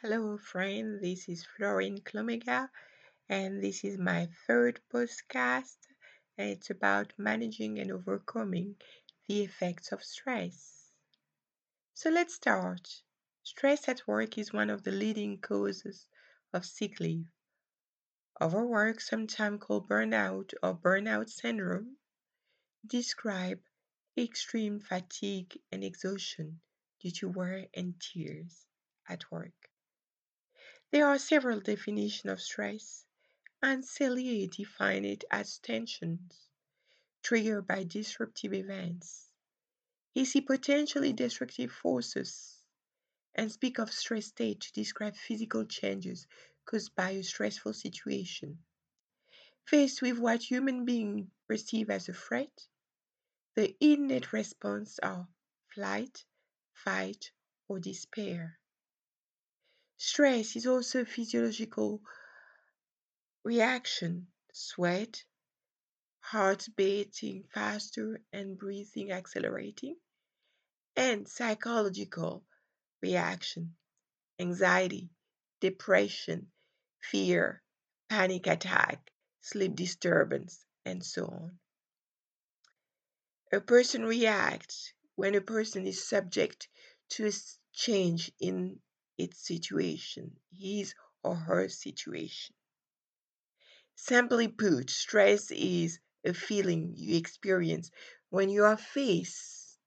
Hello, friend. This is Florine Clomega, and this is my third podcast. And it's about managing and overcoming the effects of stress. So let's start. Stress at work is one of the leading causes of sick leave. Overwork, sometimes called burnout or burnout syndrome, describe extreme fatigue and exhaustion due to wear and tears at work. There are several definitions of stress, and Selye defined it as tensions triggered by disruptive events. He sees potentially destructive forces and speak of stress state to describe physical changes caused by a stressful situation. Faced with what human beings perceive as a threat, the innate response are flight, fight, or despair. Stress is also a physiological reaction sweat, heart beating faster, and breathing accelerating, and psychological reaction anxiety, depression, fear, panic attack, sleep disturbance, and so on. A person reacts when a person is subject to a change in its situation, his or her situation. Simply put, stress is a feeling you experience when you are faced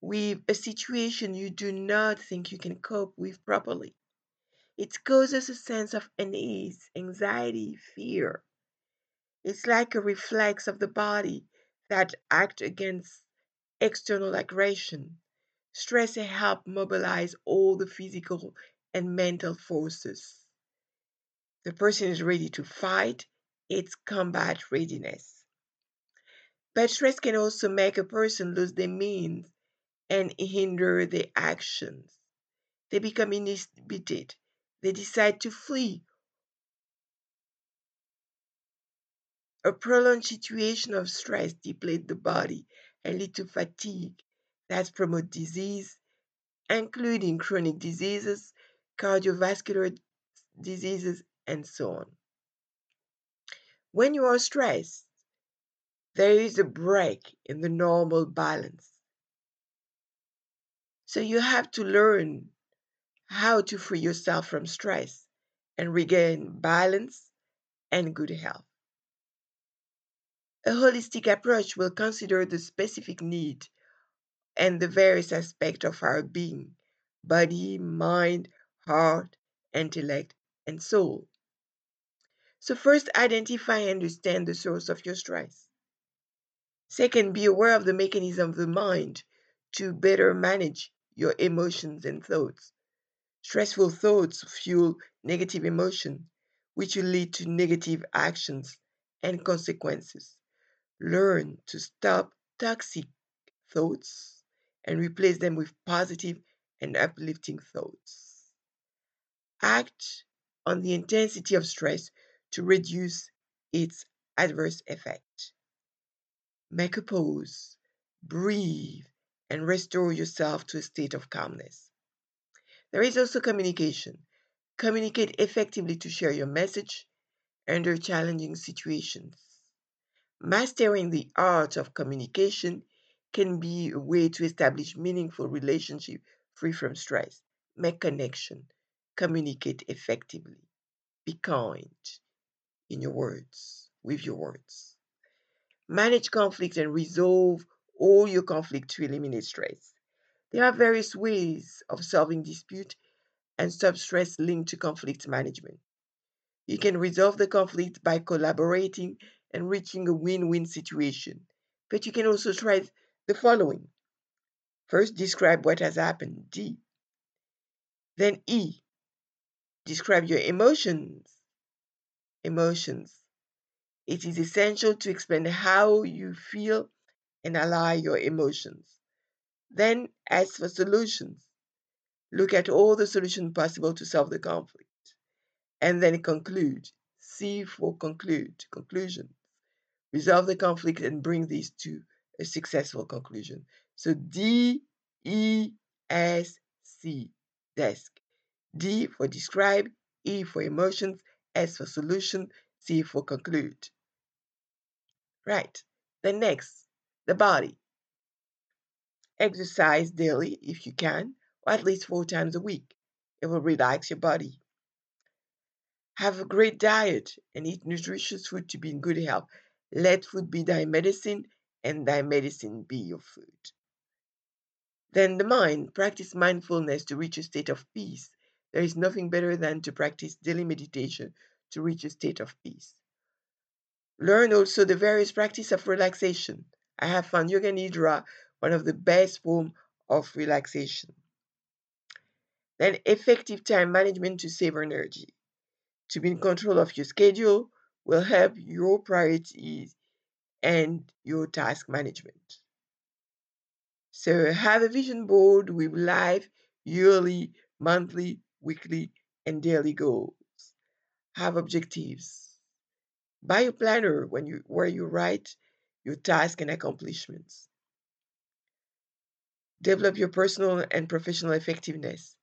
with a situation you do not think you can cope with properly. It causes a sense of unease, anxiety, fear. It's like a reflex of the body that acts against external aggression. Stress helps mobilize all the physical and mental forces. The person is ready to fight, it's combat readiness. But stress can also make a person lose their means and hinder their actions. They become inhibited. They decide to flee. A prolonged situation of stress depletes the body and leads to fatigue that promote disease, including chronic diseases, cardiovascular diseases, and so on. When you are stressed, there is a break in the normal balance. So you have to learn how to free yourself from stress and regain balance and good health. A holistic approach will consider the specific need and the various aspects of our being body, mind, heart, intellect, and soul. So, first, identify and understand the source of your stress. Second, be aware of the mechanism of the mind to better manage your emotions and thoughts. Stressful thoughts fuel negative emotion, which will lead to negative actions and consequences. Learn to stop toxic thoughts and replace them with positive and uplifting thoughts. Act on the intensity of stress to reduce its adverse effect. Make a pause, breathe, and restore yourself to a state of calmness. There is also communication. Communicate effectively to share your message under challenging situations. Mastering the art of communication can be a way to establish meaningful relationship free from stress. Make connection. Communicate effectively. Be kind in your words, with your words. Manage conflict and resolve all your conflict to eliminate stress. There are various ways of solving dispute and stop stress linked to conflict management. You can resolve the conflict by collaborating and reaching a win-win situation. But you can also try the following. First, describe what has happened, D. Then E, describe your emotions, emotions. It is essential to explain how you feel and ally your emotions. Then ask for solutions. Look at all the solutions possible to solve the conflict. And then conclude. C for conclude, conclusion. Resolve the conflict and bring these to a successful conclusion. So D E S C desk. D for describe, E for emotions, S for solution, C for conclude. Right. Then next, the body. Exercise daily if you can, or at least four times a week. It will relax your body. Have a great diet and eat nutritious food to be in good health. Let food be thy medicine and thy medicine be your food. Then the mind, practice mindfulness to reach a state of peace. There is nothing better than to practice daily meditation to reach a state of peace. Learn also the various practice of relaxation. I have found Yoga Nidra one of the best form of relaxation. Then effective time management to save energy. To be in control of your schedule will help your priorities and your task management. So have a vision board with life, yearly, monthly, weekly, and daily goals. Have objectives. Buy a planner when you where you write your tasks and accomplishments. Develop your personal and professional effectiveness.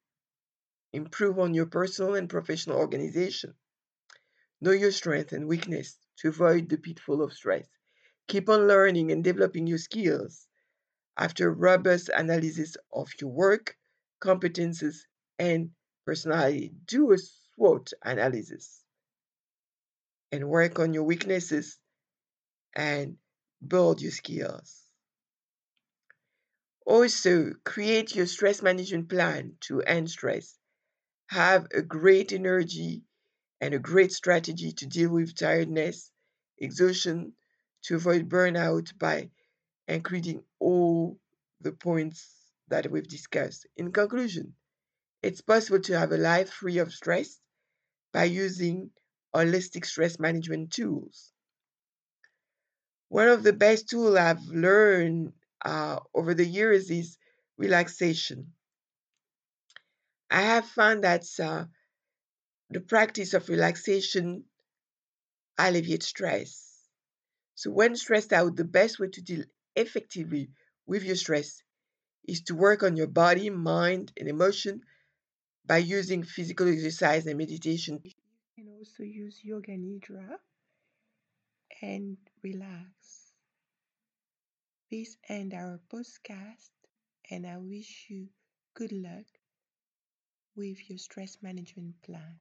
Improve on your personal and professional organization. Know your strength and weakness to avoid the pitfall of stress. Keep on learning and developing your skills. After robust analysis of your work, competences, and personality, do a SWOT analysis and work on your weaknesses and build your skills. Also, create your stress management plan to end stress. Have a great energy and a great strategy to deal with tiredness, exhaustion, to avoid burnout by including all the points that we've discussed. In conclusion, it's possible to have a life free of stress by using holistic stress management tools. One of the best tools I've learned uh, over the years is relaxation. I have found that uh, the practice of relaxation alleviates stress. So, when stressed out, the best way to deal effectively with your stress is to work on your body, mind, and emotion by using physical exercise and meditation. You can also use Yoga Nidra and relax. This ends our podcast, and I wish you good luck with your stress management plan.